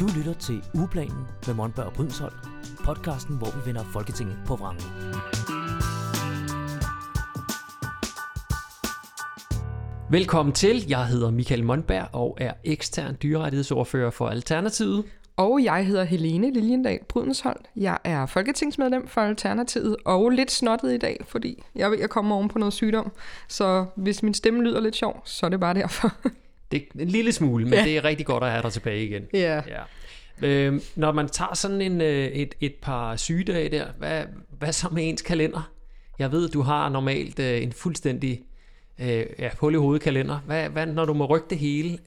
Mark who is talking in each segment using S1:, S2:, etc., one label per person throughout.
S1: Du lytter til Ugeplanen med Monberg og Brydensholt, podcasten, hvor vi vender Folketinget på vrangen. Velkommen til. Jeg hedder Michael Monberg og er ekstern dyrerettighedsordfører for Alternativet.
S2: Og jeg hedder Helene Liljendal Brydensholt. Jeg er folketingsmedlem for Alternativet og lidt snottet i dag, fordi jeg ved, jeg kommer oven på noget sygdom. Så hvis min stemme lyder lidt sjov, så er det bare derfor.
S1: Det er en lille smule, men ja. det er rigtig godt at have dig tilbage igen.
S2: Ja.
S1: ja. Øh, når man tager sådan en, øh, et, et par sygedage der, hvad, hvad så med ens kalender? Jeg ved, du har normalt øh, en fuldstændig øh, ja, hul i hovedet kalender. Hvad, hvad, når du må rykke det hele,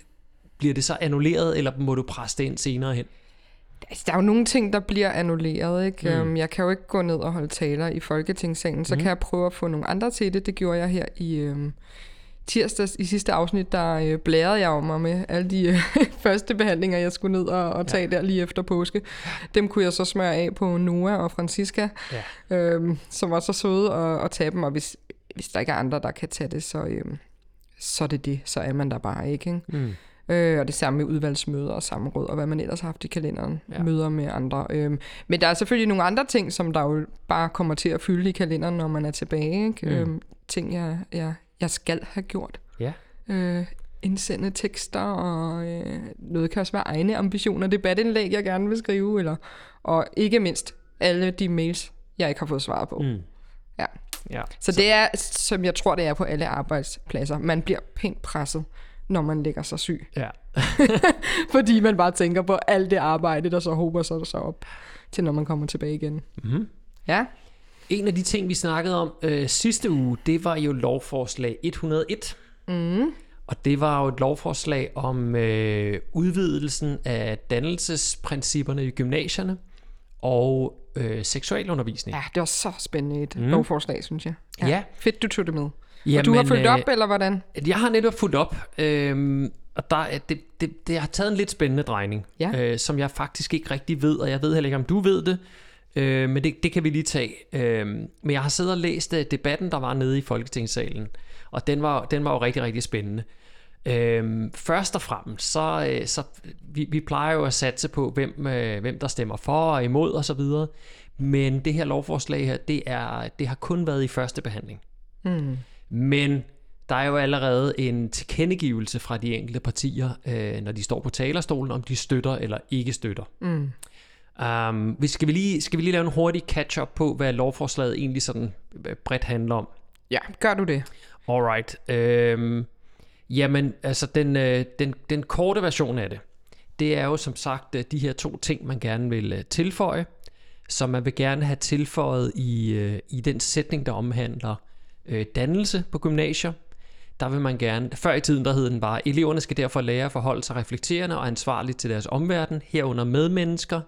S1: bliver det så annulleret, eller må du presse det ind senere hen?
S2: Altså, der er jo nogle ting, der bliver annulleret. Ikke? Mm. Øhm, jeg kan jo ikke gå ned og holde taler i Folketingssalen, så mm. kan jeg prøve at få nogle andre til det. Det gjorde jeg her i øhm, tirsdags i sidste afsnit, der øh, blærede jeg om mig med alle de øh, første behandlinger, jeg skulle ned og, og tage ja. der lige efter påske. Dem kunne jeg så smøre af på Noah og Francisca, ja. øhm, som var så søde at, at tage dem. Og hvis, hvis der ikke er andre, der kan tage det, så, øhm, så er det det. Så er man der bare ikke. ikke? Mm. Øh, og det samme med udvalgsmøder og samråd, og hvad man ellers har haft i kalenderen. Ja. Møder med andre. Øhm, men der er selvfølgelig nogle andre ting, som der jo bare kommer til at fylde i kalenderen, når man er tilbage. Ikke? Mm. Øhm, ting, jeg, jeg, jeg skal have gjort.
S1: Ja.
S2: Øh, indsende tekster, og øh, noget kan også være egne ambitioner, debatindlæg, jeg gerne vil skrive, eller, og ikke mindst alle de mails, jeg ikke har fået svaret på. Mm. Ja. ja. Så, så det er, som jeg tror, det er på alle arbejdspladser. Man bliver pænt presset når man lægger sig syg.
S1: Ja.
S2: Fordi man bare tænker på alt det arbejde, der så håber sig så op til, når man kommer tilbage igen.
S1: Mm-hmm.
S2: Ja.
S1: En af de ting, vi snakkede om øh, sidste uge, det var jo lovforslag 101.
S2: Mm.
S1: Og det var jo et lovforslag om øh, udvidelsen af dannelsesprincipperne i gymnasierne og øh, seksualundervisning.
S2: Ja, det var så spændende et mm. lovforslag, synes jeg.
S1: Ja. ja.
S2: Fedt, du tog det med. Jamen, og du har fulgt op, øh, eller hvordan?
S1: Jeg har netop fulgt op, øh, og der, det, det, det har taget en lidt spændende drejning,
S2: ja.
S1: øh, som jeg faktisk ikke rigtig ved, og jeg ved heller ikke, om du ved det, øh, men det, det kan vi lige tage. Øh, men jeg har siddet og læst uh, debatten, der var nede i Folketingssalen, og den var, den var jo rigtig, rigtig spændende. Øh, først og fremmest, så, øh, så vi, vi plejer jo at satse på, hvem, øh, hvem der stemmer for og imod osv., men det her lovforslag her, det, er, det har kun været i første behandling.
S2: Mm.
S1: Men der er jo allerede en tilkendegivelse fra de enkelte partier, øh, når de står på talerstolen, om de støtter eller ikke støtter.
S2: Mm.
S1: Um, vi skal, vi lige, skal vi lige lave en hurtig catch-up på, hvad lovforslaget egentlig sådan øh, bredt handler om?
S2: Ja, gør du det.
S1: Alright. Øhm, jamen, altså den, øh, den, den korte version af det, det er jo som sagt øh, de her to ting, man gerne vil tilføje, som man vil gerne have tilføjet i, i den sætning, der omhandler øh, dannelse på gymnasier. Der vil man gerne, før i tiden der hed den bare, eleverne skal derfor lære at forholde sig reflekterende og ansvarligt til deres omverden, herunder medmennesker,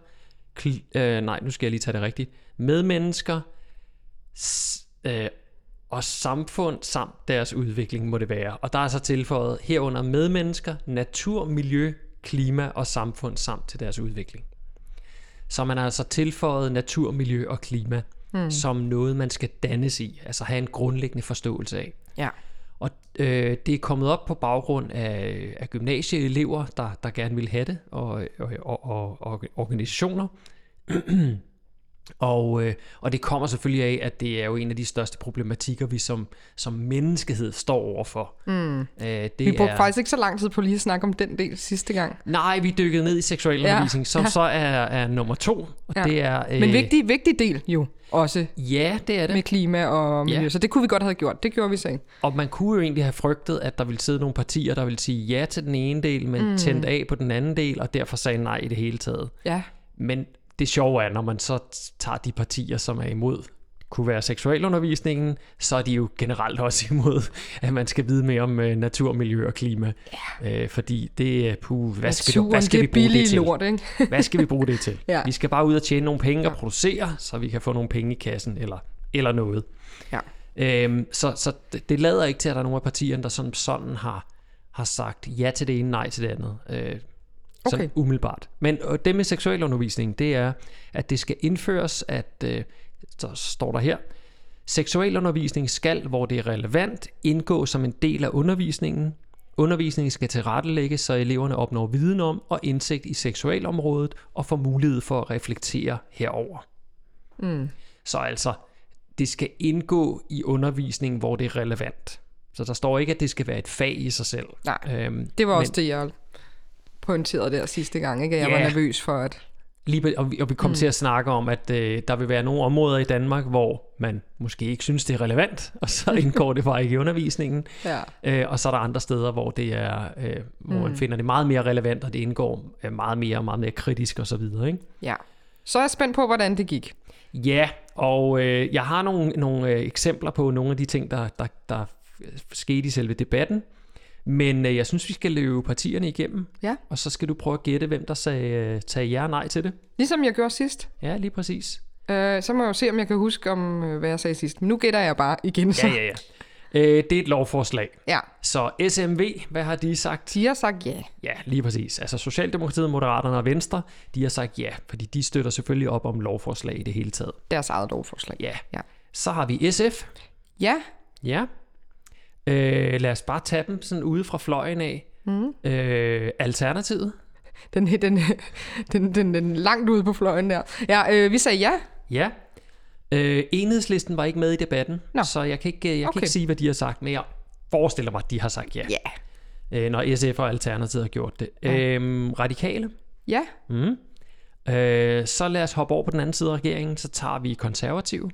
S1: kl- øh, nej, nu skal jeg lige tage det rigtigt, medmennesker s- øh, og samfund samt deres udvikling må det være. Og der er så tilføjet herunder medmennesker, natur, miljø, klima og samfund samt til deres udvikling. Så man har altså tilføjet natur, miljø og klima mm. som noget, man skal dannes i, altså have en grundlæggende forståelse af.
S2: Ja.
S1: Og øh, det er kommet op på baggrund af, af gymnasieelever, der, der gerne vil have det, og, og, og, og, og organisationer. Og, øh, og det kommer selvfølgelig af, at det er jo en af de største problematikker, vi som, som menneskehed står overfor.
S2: Mm. Øh, det vi brugte er... faktisk ikke så lang tid på lige at snakke om den del sidste gang.
S1: Nej, vi dykkede ned i seksualundervisning, ja. som ja. så er, er nummer to. Og ja. det er,
S2: øh... Men vigtig, vigtig del jo også.
S1: Ja, det er det.
S2: Med klima og miljø. Ja. Så det kunne vi godt have gjort. Det gjorde vi så.
S1: Og man kunne jo egentlig have frygtet, at der ville sidde nogle partier, der ville sige ja til den ene del, men mm. tændt af på den anden del, og derfor sagde nej i det hele taget.
S2: Ja.
S1: Men det sjove er, når man så tager de partier, som er imod kunne være seksualundervisningen, så er de jo generelt også imod, at man skal vide mere om uh, natur, miljø og klima.
S2: Ja.
S1: Uh, fordi det er, puh, hvad skal, Naturen, du, hvad skal vi bruge det til?
S2: Lort, ikke?
S1: hvad skal vi bruge det til?
S2: ja.
S1: Vi skal bare ud og tjene nogle penge ja. og producere, så vi kan få nogle penge i kassen eller, eller noget.
S2: Ja.
S1: Uh, så så det, det lader ikke til, at der er nogle af partierne, der sådan, sådan har, har sagt ja til det ene, nej til det andet. Uh, Okay. Sådan umiddelbart. Men det med seksualundervisning, det er, at det skal indføres, at, øh, så står der her, seksualundervisning skal, hvor det er relevant, indgå som en del af undervisningen, undervisningen skal tilrettelægges, så eleverne opnår viden om og indsigt i seksualområdet og får mulighed for at reflektere herover.
S2: Mm.
S1: Så altså, det skal indgå i undervisningen, hvor det er relevant. Så der står ikke, at det skal være et fag i sig selv.
S2: Nej,
S1: Øhm,
S2: det var
S1: men-
S2: også det, jeg pointerede der sidste gang, ikke? At jeg
S1: Ja.
S2: var nervøs for, at...
S1: Lige, og vi, og vi kom mm. til at snakke om, at øh, der vil være nogle områder i Danmark, hvor man måske ikke synes, det er relevant, og så indgår det bare ikke i undervisningen.
S2: Ja.
S1: Øh, og så er der andre steder, hvor det er, øh, hvor mm. man finder det meget mere relevant, og det indgår øh, meget mere og meget mere kritisk og så videre. Ikke?
S2: ja. Så er jeg spændt på, hvordan det gik.
S1: Ja, og øh, jeg har nogle, nogle øh, eksempler på nogle af de ting, der, der, der skete i selve debatten. Men øh, jeg synes, vi skal løbe partierne igennem,
S2: Ja.
S1: og så skal du prøve at gætte, hvem der sagde, øh, sagde ja og nej til det.
S2: Ligesom jeg gjorde sidst.
S1: Ja, lige præcis.
S2: Øh, så må jeg jo se, om jeg kan huske, om øh, hvad jeg sagde sidst. Men nu gætter jeg bare igen. Så.
S1: Ja, ja, ja. Øh, det er et lovforslag.
S2: ja.
S1: Så SMV, hvad har de sagt?
S2: De har sagt ja.
S1: Ja, lige præcis. Altså Socialdemokratiet, Moderaterne og Venstre, de har sagt ja, fordi de støtter selvfølgelig op om lovforslag i det hele taget.
S2: Deres eget lovforslag.
S1: Ja.
S2: Ja.
S1: Så har vi SF.
S2: Ja.
S1: Ja. Øh, lad os bare tage dem sådan ude fra fløjen af. Mm. Øh, Alternativet.
S2: Den, den, den, den, den langt ude på fløjen der. Ja, øh, vi sagde ja.
S1: Ja. Øh, enhedslisten var ikke med i debatten,
S2: Nå.
S1: så jeg kan ikke, jeg okay. kan ikke sige, hvad de har sagt, men jeg forestiller mig, at de har sagt ja,
S2: Ja.
S1: øh, når SF og Alternativet har gjort det. Ja. Øh, radikale.
S2: Ja.
S1: Mm. Øh, så lad os hoppe over på den anden side af regeringen, så tager vi konservative.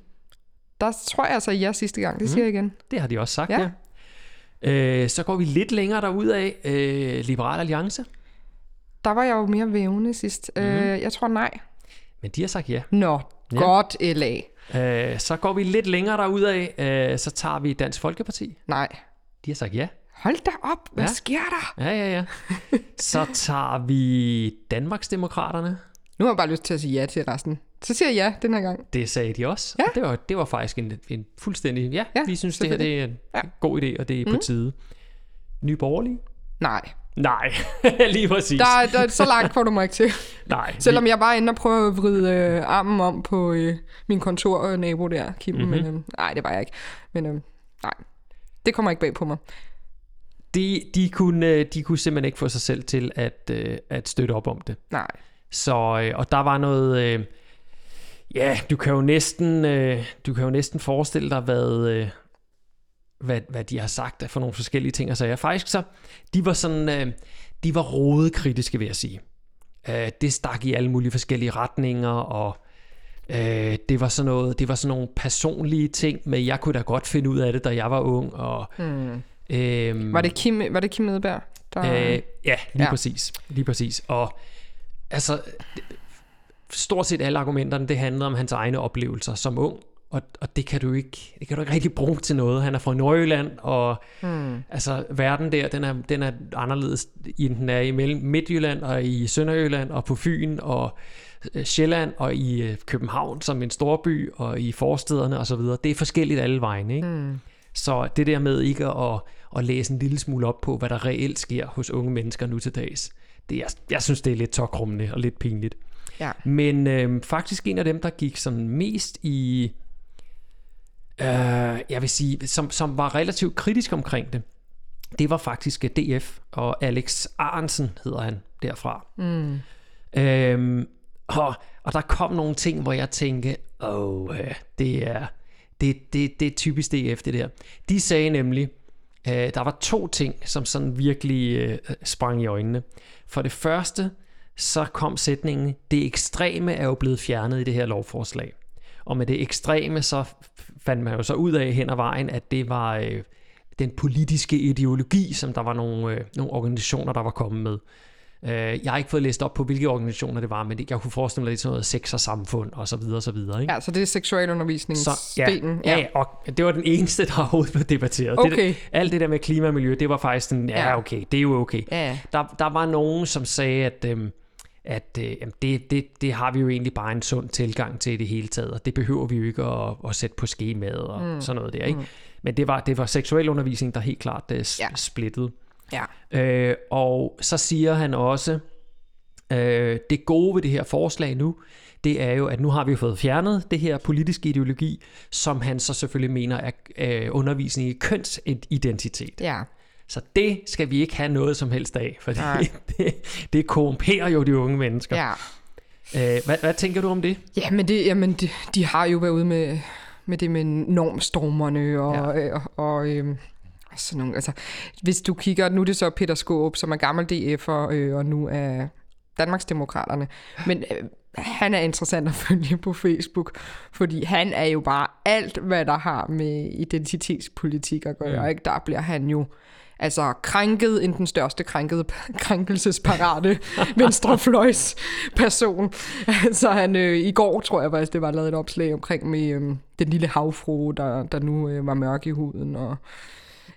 S2: Der tror jeg altså ja sidste gang. Det siger jeg igen.
S1: Det har de også sagt,
S2: Ja.
S1: ja. Øh, så går vi lidt længere derud af øh, Liberal Alliance,
S2: Der var jeg jo mere vævende sidst. Mm-hmm. Øh, jeg tror nej.
S1: men de har sagt ja.
S2: Nå,
S1: Ja.
S2: godt LA.
S1: Øh, så går vi lidt længere derud af, øh, så tager vi Dansk Folkeparti.
S2: Nej.
S1: De har sagt ja.
S2: Hold da op. Hvad
S1: Ja.
S2: sker der?
S1: Ja, ja, ja. så tager vi Danmarksdemokraterne.
S2: Nu har jeg bare lyst til at sige ja til resten. Så siger jeg ja den her gang.
S1: Det sagde de også.
S2: Ja.
S1: Og Det, var, det var faktisk en, en fuldstændig... Ja,
S2: Ja,
S1: vi synes, det her det er en
S2: Ja.
S1: god idé, og det er på tide. Nye Borgerlige?
S2: Nej.
S1: Nej, lige præcis.
S2: Der, der, så langt får du mig ikke til.
S1: Nej,
S2: Selvom jeg bare ender og prøver at vride øh, armen om på øh, min kontornabo der, Kim. Mm-hmm. Men øh, nej, det var jeg ikke. Men øh, nej, det kommer ikke bag på mig.
S1: de, de, kunne, øh, de kunne simpelthen ikke få sig selv til at, øh, at støtte op om det.
S2: Nej.
S1: Så, øh, og der var noget, øh, ja, du kan jo næsten, øh, du kan jo næsten forestille dig, hvad, øh, hvad, hvad de har sagt for nogle forskellige ting. Altså, jeg faktisk så, de var sådan, øh, de var rodekritiske, vil jeg sige. Øh, det stak i alle mulige forskellige retninger, og øh, det var sådan noget, det var sådan nogle personlige ting, men jeg kunne da godt finde ud af det, da jeg var ung, og
S2: Hmm.
S1: øh,
S2: Var det Kim, var det Kim Edberg? Der,
S1: Øh, ja, lige
S2: ja.
S1: præcis. Lige præcis. Og altså, stort set alle argumenterne, det handlede om hans egne oplevelser som ung. Og, og det kan du ikke det kan du ikke rigtig bruge til noget. Han er fra Nordjylland, og
S2: hmm.
S1: altså verden der, den er, den er anderledes, end den er i mellem Midtjylland og i Sønderjylland og på Fyn og øh, Sjælland og i øh, København som en storby og i forstederne og så videre. Det er forskelligt alle vegne, ikke?
S2: Hmm.
S1: Så det der med ikke at, at læse en lille smule op på, hvad der reelt sker hos unge mennesker nu til dags, det er, jeg synes, det er lidt tokrummende og lidt pinligt.
S2: Ja.
S1: Men øh, faktisk en af dem, der gik sådan mest i, øh, jeg vil sige, som, som var relativt kritisk omkring det, det var faktisk DF, og Alex Arensen hedder han derfra.
S2: Mm.
S1: Øhm, og, og der kom nogle ting, hvor jeg tænkte, åh, øh, det er det, det, det er typisk DF, det der. De sagde nemlig, øh, der var to ting, som sådan virkelig øh, sprang i øjnene. For det første, så kom sætningen, det ekstreme er jo blevet fjernet i det her lovforslag. Og med det ekstreme, så fandt man jo så ud af hen ad vejen, at det var øh, den politiske ideologi, som der var nogle, øh, nogle organisationer, der var kommet med. Øh, jeg har ikke fået læst op på, hvilke organisationer det var, men det, jeg kunne forestille mig, det er sådan noget sex og samfund og så videre og så videre. Ikke?
S2: Ja, så det er seksualundervisningsdelen.
S1: ja, ja, og det var den eneste, der overhovedet blev debatteret. Det,
S2: Okay.
S1: alt det der med klima og miljø, det var faktisk sådan, ja,
S2: Ja.
S1: okay, det er jo okay.
S2: Ja.
S1: Der, der var nogen, som sagde, at, øhm, at øh, det, det, det har vi jo egentlig bare en sund tilgang til i det hele taget, og det behøver vi jo ikke at, at sætte på skemaet og mm. sådan noget der. Ikke? Mm. Men det var, det var seksuel undervisning, der helt klart øh,
S2: Ja.
S1: splittede.
S2: Ja.
S1: Øh, og så siger han også, øh, det gode ved det her forslag nu, det er jo, at nu har vi fået fjernet det her politiske ideologi, som han så selvfølgelig mener er øh, undervisning i kønsidentitet.
S2: Ja.
S1: Så det skal vi ikke have noget som helst af, for det, det korrumperer jo de unge mennesker.
S2: Ja.
S1: Øh, hvad, hvad tænker du om det?
S2: Ja, men det, jamen de, de har jo været ude med, med det med normstormerne og, ja. øh, og, og øh, sådan nogle, altså, hvis du kigger, nu er det så Peter Skåb, som er gammel DF'er, øh, og nu er Danmarksdemokraterne, men øh, han er interessant at følge på Facebook, fordi han er jo bare alt, hvad der har med identitetspolitik at gøre. Mm. Ikke? Der bliver han jo altså krænket end den største krænkede, krænkelsesparate venstrefløjs person. altså han, øh, i går tror jeg faktisk, det var lavet et opslag omkring med øh, den lille havfru, der, der nu øh, var mørk i huden. Og,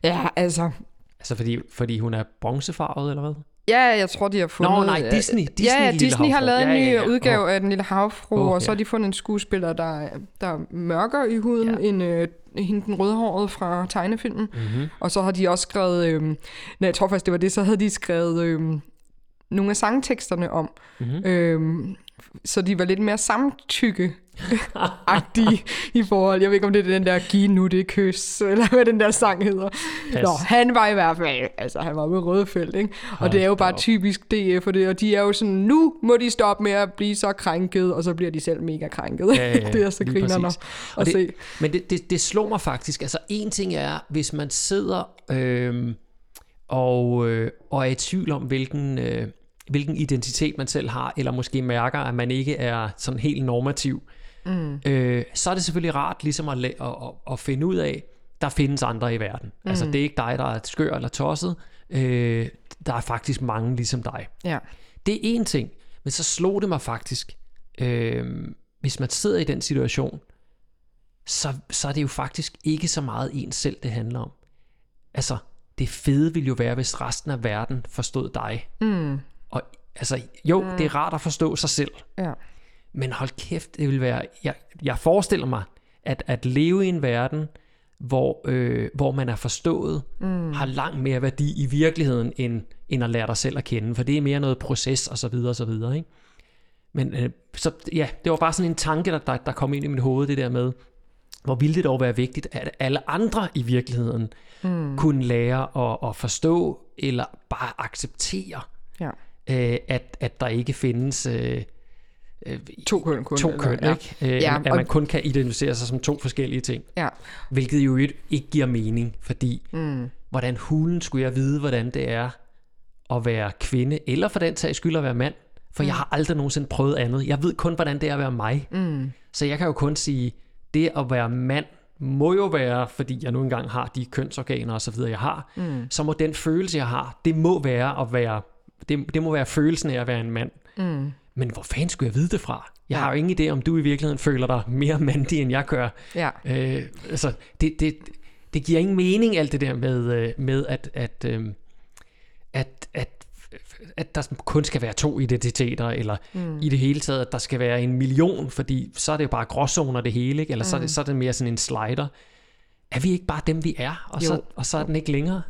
S2: ja, altså...
S1: Altså fordi, fordi hun er bronzefarvet, eller hvad?
S2: Ja, jeg tror, de har fundet...
S1: Nå, nej, Disney. Disney
S2: ja, Disney har lavet en ny
S1: ja, ja, ja.
S2: udgave
S1: oh.
S2: af Den Lille Havfru, oh, og så har de fundet en skuespiller, der, der er mørkere i huden ja. end øh, hende den rødhårede fra tegnefilmen.
S1: Mm-hmm.
S2: Og så har de også skrevet... Øh, nej, jeg tror faktisk, det var det, så havde de skrevet øh, nogle af sangteksterne om. Mm-hmm. Øh, så de var lidt mere samtykke agtige i forhold. Jeg ved ikke, om det er den der Giv nu det kys, eller hvad den der sang hedder. Yes. Nå, han var i hvert fald, altså han var med Rødfeldt, ikke? Og det er jo bare typisk DF for det, og de er jo sådan, nu må de stoppe med at blive så krænket, og så bliver de selv mega krænket. Ja, ja, ja, det er så griner at, at
S1: det,
S2: se.
S1: Men det, det, det slår mig faktisk, altså en ting er, hvis man sidder øh, og, øh, og er i tvivl om, hvilken... Øh, hvilken identitet man selv har, eller måske mærker, at man ikke er sådan helt normativ, mm. øh, så er det selvfølgelig rart ligesom at, at, at, at finde ud af, der findes andre i verden. Mm. Altså det er ikke dig, der er skør eller tosset. Øh, der er faktisk mange ligesom dig.
S2: Ja.
S1: Det er en ting, men så slog det mig faktisk, øh, hvis man sidder i den situation, så, så er det jo faktisk ikke så meget en selv, det handler om. Altså, det fede ville jo være, hvis resten af verden forstod dig.
S2: Mm.
S1: Og altså, jo, mm. det er rart at forstå sig selv.
S2: Ja.
S1: Men hold kæft, det vil være... Jeg, jeg forestiller mig, at, at leve i en verden, hvor, øh, hvor man er forstået, mm. har langt mere værdi i virkeligheden, end, end at lære dig selv at kende. For det er mere noget proces, og så videre, og så videre, ikke? Men øh, så, ja, det var bare sådan en tanke, der, der, der kom ind i mit hoved, det der med, hvor ville det dog være vigtigt, at alle andre i virkeligheden mm. kunne lære at, at forstå, eller bare acceptere,
S2: ja.
S1: Øh, at, at der ikke findes... Øh, øh,
S2: to køn, kun,
S1: to køn
S2: eller,
S1: ikke? Øh, ja, at man kun kan identificere sig som to forskellige ting.
S2: Ja.
S1: Hvilket jo ikke giver mening, fordi
S2: mm.
S1: hvordan hulen skulle jeg vide, hvordan det er at være kvinde, eller for den sags skyld at være mand? For mm. jeg har aldrig nogensinde prøvet andet. Jeg ved kun, hvordan det er at være mig.
S2: Mm.
S1: Så jeg kan jo kun sige, det at være mand må jo være, fordi jeg nu engang har de kønsorganer og så videre, jeg har,
S2: mm.
S1: så må den følelse, jeg har, det må være at være, det, det må være følelsen af at være en mand.
S2: Mm.
S1: Men hvor fanden skulle jeg vide det fra? Jeg har jo ingen idé, om du i virkeligheden føler dig mere mandig, end jeg gør.
S2: Ja.
S1: Øh, altså, det, det, det giver ingen mening, alt det der med, øh, med at, at, øh, at, at at der kun skal være to identiteter, eller mm. i det hele taget, at der skal være en million, fordi så er det jo bare gråzoner det hele, ikke? eller mm. så, er det, så er det mere sådan en slider. Er vi ikke bare dem, vi er, og, så, og så er den ikke længere?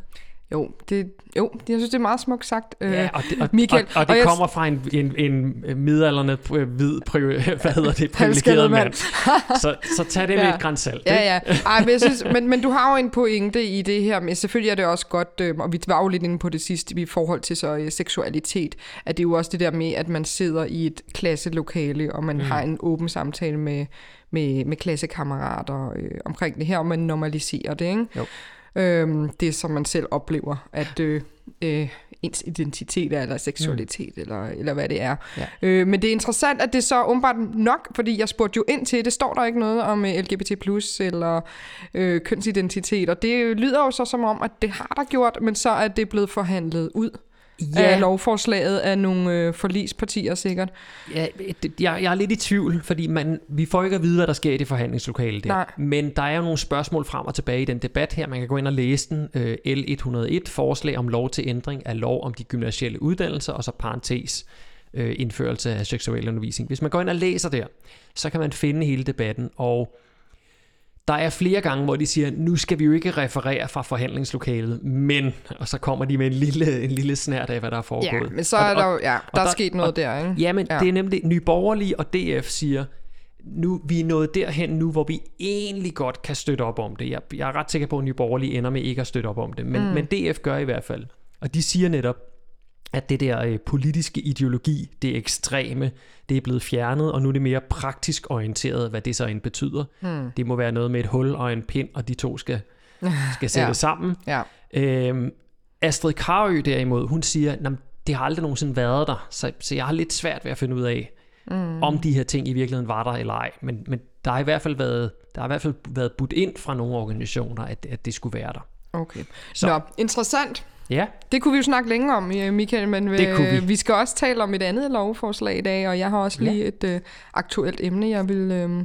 S2: Jo, det, jo, jeg synes, det er meget smukt sagt,
S1: øh, ja, og det, og,
S2: Michael.
S1: Og, og det og kommer jeg... fra en, en, en midalderne hvid, hvad hedder det, privilegeret mand. så, så tag det ja. med et grænsalt.
S2: Ja, ja. Ej, men, jeg synes, men, men du har jo en pointe i det her, men selvfølgelig er det også godt, øh, og vi var jo lidt inde på det sidste i forhold til så øh, seksualitet, at det er jo også det der med, at man sidder i et klasselokale, og man mm. har en åben samtale med, med, med klassekammerater øh, omkring det her, og man normaliserer det, ikke?
S1: Jo
S2: øh, det, som man selv oplever, at øh, øh, ens identitet er, eller seksualitet, mm. eller, eller hvad det er.
S1: Ja.
S2: Øh, men det er interessant, at det så åbenbart nok, fordi jeg spurgte jo ind til, det står der ikke noget om øh, LGBT+, eller øh, kønsidentitet, og det lyder jo så som om, at det har der gjort, men så er det blevet forhandlet ud ja. af lovforslaget af nogle øh, forlispartier sikkert.
S1: Ja, det, jeg, jeg er lidt i tvivl, fordi man, vi får ikke at vide, hvad der sker i det forhandlingslokale der.
S2: Nej.
S1: Men der er jo nogle spørgsmål frem og tilbage i den debat her. Man kan gå ind og læse den. Øh, L101, forslag om lov til ændring af lov om de gymnasielle uddannelser, og så parentes øh, indførelse af seksuel undervisning. Hvis man går ind og læser der, så kan man finde hele debatten, og der er flere gange, hvor de siger, nu skal vi jo ikke referere fra forhandlingslokalet, men, og så kommer de med en lille, en lille snært af, hvad der er foregået.
S2: Ja, men så er der jo, ja, der er sket noget
S1: og,
S2: der, ikke?
S1: Ja, men ja. det er nemlig Nyborgerlige og DF siger, nu, vi er nået derhen nu, hvor vi egentlig godt kan støtte op om det. Jeg, jeg er ret sikker på, at Nye Borgerlige ender med ikke at støtte op om det, men, mm. men DF gør i hvert fald. Og de siger netop, at det der øh, politiske ideologi, det ekstreme, det er blevet fjernet, og nu er det mere praktisk orienteret, hvad det så end betyder. Hmm. Det må være noget med et hul og en pind, og de to skal, skal sætte ja. sammen. Ja. Øhm, Astrid Karø derimod, hun siger, at det har aldrig nogensinde været der, så, så jeg har lidt svært ved at finde ud af, mm. om de her ting i virkeligheden var der eller ej. Men, men der har i hvert fald været, der har i hvert fald været budt ind fra nogle organisationer, at, at det skulle være der.
S2: Okay. Så. Nå, interessant.
S1: Ja.
S2: Det kunne vi jo snakke længere om, Michael, men kunne vi. vi skal også tale om et andet lovforslag i dag, og jeg har også lige ja. et uh, aktuelt emne, jeg vil... Uh,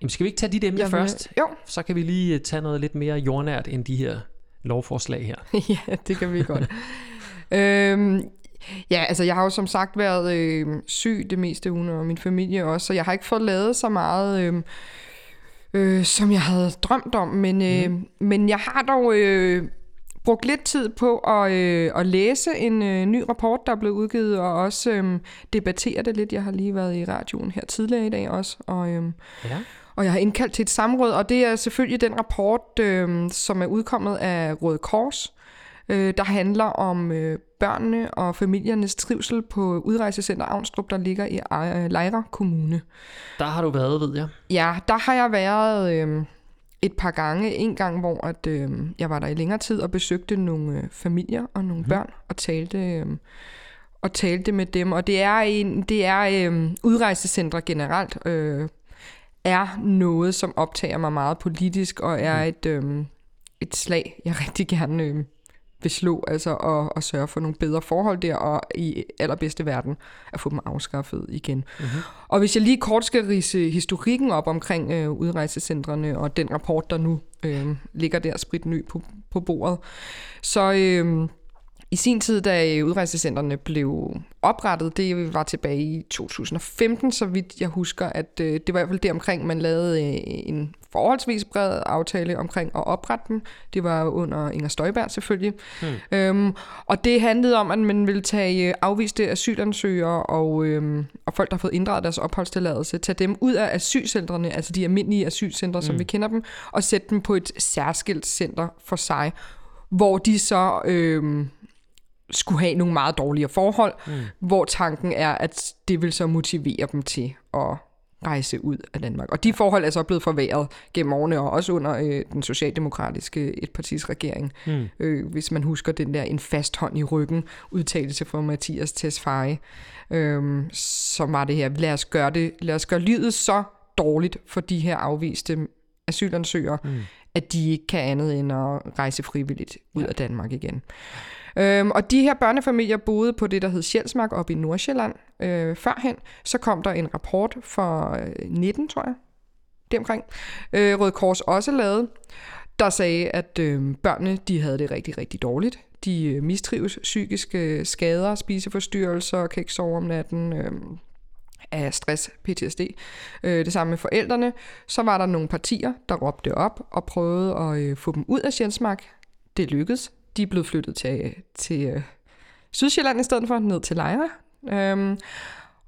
S1: Jamen skal vi ikke tage emner vil, først?
S2: Jo.
S1: Så kan vi lige øh, tage noget lidt mere jordnært end de her lovforslag her.
S2: ja, det kan vi godt. øhm, ja, altså jeg har jo som sagt været øh, syg det meste uge, og min familie også, så jeg har ikke fået lavet så meget... Øh, øh, som jeg havde drømt om, men, øh, mm. men jeg har dog øh, brugt lidt tid på at, øh, at læse en øh, ny rapport, der er blevet udgivet, og også øh, debattere det lidt. Jeg har lige været i radioen her tidligere i dag også, og, øh, ja. og jeg har indkaldt til et samråd, og det er selvfølgelig den rapport, øh, som er udkommet af Røde Kors, øh, der handler om øh, børnene og familiernes trivsel på udrejsecenter Avnstrup, der ligger i øh, Lejre Kommune.
S1: Der har du været, ved jeg.
S2: Ja, der har jeg været... Øh, et par gange. En gang, hvor at, øh, jeg var der i længere tid og besøgte nogle øh, familier og nogle mm. børn og talte, øh, og talte med dem. Og det er, en, det er øh, udrejsecentre generelt øh, er noget, som optager mig meget politisk og er mhm. et, øh, et slag, jeg rigtig gerne øh, vil slå, altså at, at sørge for nogle bedre forhold der, og i allerbedste verden at få dem afskaffet igen. Mm-hmm. Og hvis jeg lige kort skal rise historikken op omkring øh, udrejsecentrene og den rapport, der nu øh, ligger der sprit ny på, på bordet, så... Øh, i sin tid, da udrejsecentrene blev oprettet, det var tilbage i 2015, så vidt jeg husker, at øh, det var i hvert fald det omkring, man lavede øh, en forholdsvis bred aftale omkring at oprette dem. Det var under Inger Støjberg selvfølgelig. Hmm. Øhm, og det handlede om, at man ville tage øh, afviste asylansøgere og, øhm, og folk, der har fået inddraget deres opholdstilladelse, tage dem ud af asylcentrene, altså de almindelige asylcentre, hmm. som vi kender dem, og sætte dem på et særskilt center for sig, hvor de så... Øhm, skulle have nogle meget dårligere forhold, mm. hvor tanken er, at det vil så motivere dem til at rejse ud af Danmark. Og de forhold er så blevet forværret gennem årene, og også under øh, den socialdemokratiske etpartis regering. Mm. Øh, hvis man husker den der en fast hånd i ryggen udtalelse fra Mathias Tesfaye, øh, som var det her, lad os gøre det, lad os gøre livet så dårligt for de her afviste asylansøgere, mm. at de ikke kan andet end at rejse frivilligt ud ja. af Danmark igen. Øhm, og de her børnefamilier boede på det, der hed Sjælsmark op i Nordsjælland øh, førhen. Så kom der en rapport for øh, 19, tror jeg, det omkring. Øh, Røde Kors også lavede, der sagde, at øh, børnene de havde det rigtig, rigtig dårligt. De øh, mistrives psykiske øh, skader, spiseforstyrrelser, kan ikke sove om natten, øh, af stress, PTSD. Øh, det samme med forældrene. Så var der nogle partier, der råbte op og prøvede at øh, få dem ud af Sjælsmark. Det lykkedes de er blevet flyttet til, til øh, Sydsjælland i stedet for, ned til Lejre. Øhm,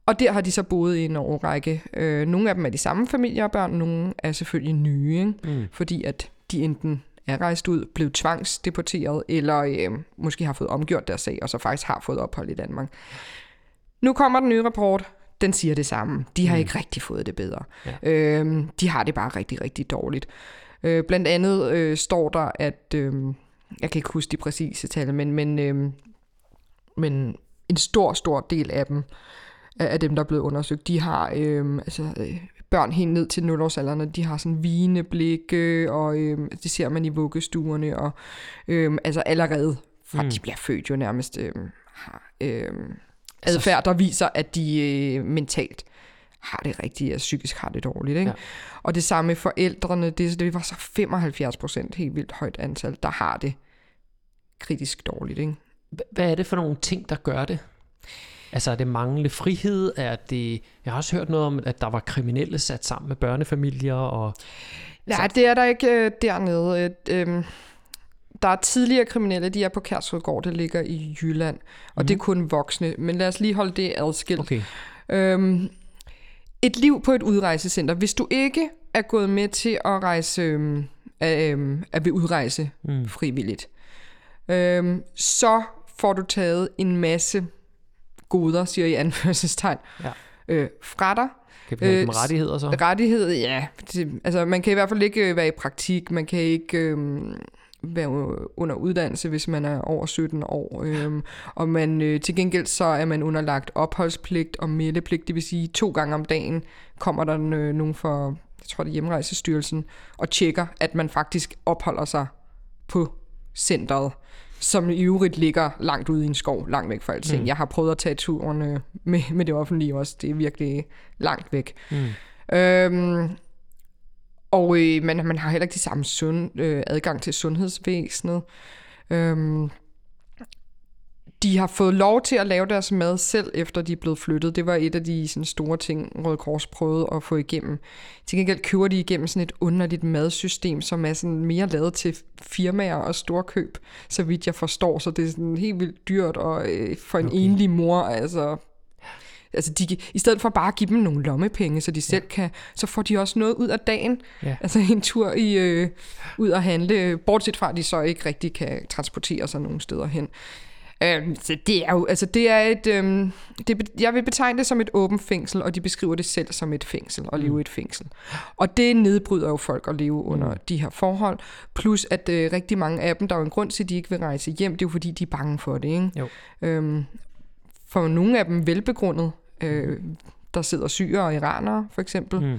S2: og der har de så boet i en årrække. Øh, nogle af dem er de samme familier og børn, nogle er selvfølgelig nye, ikke? Mm. fordi at de enten er rejst ud, blev tvangsdeporteret, eller øh, måske har fået omgjort deres sag, og så faktisk har fået ophold i Danmark. Nu kommer den nye rapport, den siger det samme. De har mm. ikke rigtig fået det bedre. Ja. Øh, de har det bare rigtig, rigtig dårligt. Øh, blandt andet øh, står der, at... Øh, jeg kan ikke huske de præcise tal, men, men, øh, men en stor, stor del af dem, af dem, der er blevet undersøgt, de har øh, altså, øh, børn helt ned til 0-årsalderen, de har sådan vigende blikke, og øh, det ser man i vuggestuerne, og øh, altså allerede fra mm. de bliver født jo nærmest øh, har øh, adfærd, der viser, at de øh, mentalt har det rigtigt, og psykisk har det dårligt. Ikke? Ja. Og det samme med forældrene, det, det var så 75 procent, helt vildt højt antal, der har det kritisk dårligt. Ikke?
S1: Hvad er det for nogle ting, der gør det? Altså er det manglende frihed? Er det, jeg har også hørt noget om, at der var kriminelle sat sammen med børnefamilier. Og,
S2: Nej, så... det er der ikke øh, dernede. Et, øh, der er tidligere kriminelle, de er på Kærshovedgård, det ligger i Jylland. Og mm. det er mhm. kun voksne. Men lad os lige holde det adskilt. Okay. Øhm, et liv på et udrejsecenter. Hvis du ikke er gået med til at rejse, øhm, øhm, at vil udrejse mm. frivilligt, øhm, så får du taget en masse goder, siger jeg i anførselstegn, ja. øh, fra dig.
S1: Kan vi øh, rettigheder så?
S2: Rettigheder, ja. Det, altså, man kan i hvert fald ikke øh, være i praktik, man kan ikke øh, være under uddannelse, hvis man er over 17 år. Øh, og man, øh, til gengæld så er man underlagt opholdspligt og meldepligt, det vil sige to gange om dagen kommer der øh, nogen for, jeg tror det er Hjemrejsestyrelsen, og tjekker, at man faktisk opholder sig på centret som i øvrigt ligger langt ude i en skov, langt væk fra alting. Mm. Jeg har prøvet at tage turen øh, med, med det offentlige også. Det er virkelig langt væk. Mm. Øhm, og øh, man, man har heller ikke de samme sund, øh, adgang til sundhedsvæsenet. Øhm, de har fået lov til at lave deres mad selv, efter de er blevet flyttet. Det var et af de sådan, store ting, Røde Kors prøvede at få igennem. Til gengæld køber de igennem sådan et underligt madsystem, som er sådan mere lavet til firmaer og storkøb, så vidt jeg forstår. Så det er sådan helt vildt dyrt og øh, for en okay. enlig mor, altså Altså de, i stedet for bare at give dem nogle lommepenge, så de selv ja. kan, så får de også noget ud af dagen. Ja. Altså en tur i, øh, ud at handle, bortset fra at de så ikke rigtig kan transportere sig nogen steder hen. Øh, så det er jo, altså det er et, øh, det, jeg vil betegne det som et åbent fængsel, og de beskriver det selv som et fængsel, at leve i et fængsel. Og det nedbryder jo folk at leve under mm. de her forhold, plus at øh, rigtig mange af dem, der er jo en grund til, at de ikke vil rejse hjem, det er jo fordi, de er bange for det. Ikke? Jo. Øhm, for nogle af dem velbegrundet, øh, der sidder syre og iranere for eksempel, mm.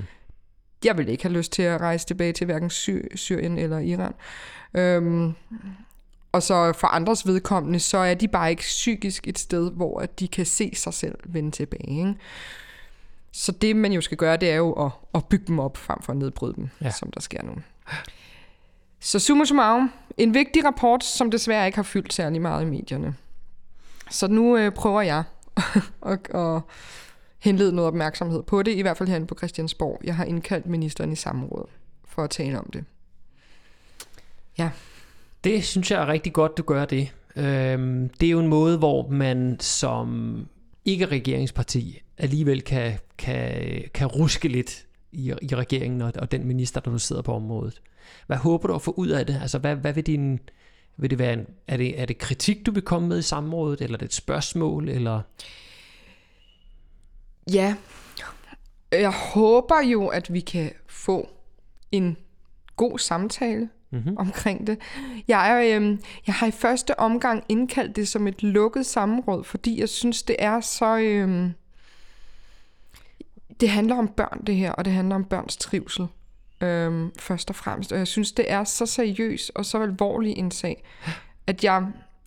S2: jeg vil ikke have lyst til at rejse tilbage til hverken Sy- Syrien eller Iran. Øhm, og så for andres vedkommende, så er de bare ikke psykisk et sted, hvor de kan se sig selv vende tilbage. Ikke? Så det, man jo skal gøre, det er jo at, at bygge dem op, frem for at nedbryde dem, ja. som der sker nu. Så summa summarum, en vigtig rapport, som desværre ikke har fyldt særlig meget i medierne. Så nu øh, prøver jeg og, og henlede noget opmærksomhed på det, i hvert fald herinde på Christiansborg. Jeg har indkaldt ministeren i samråd for at tale om det. Ja.
S1: Det synes jeg er rigtig godt, du gør det. Øhm, det er jo en måde, hvor man som ikke-regeringsparti alligevel kan, kan, kan ruske lidt i, i regeringen og, og den minister, der nu sidder på området. Hvad håber du at få ud af det? Altså, hvad, hvad vil din... Vil det være en, er, det, er det kritik, du vil komme med i samrådet, eller er det et spørgsmål, eller...
S2: Ja, jeg håber jo, at vi kan få en god samtale mm-hmm. omkring det. Jeg, er, øh, jeg har i første omgang indkaldt det som et lukket samråd, fordi jeg synes, det er så... Øh, det handler om børn, det her, og det handler om børns trivsel. Øh, først og fremmest. Og jeg synes, det er så seriøs og så alvorlig en sag, at jeg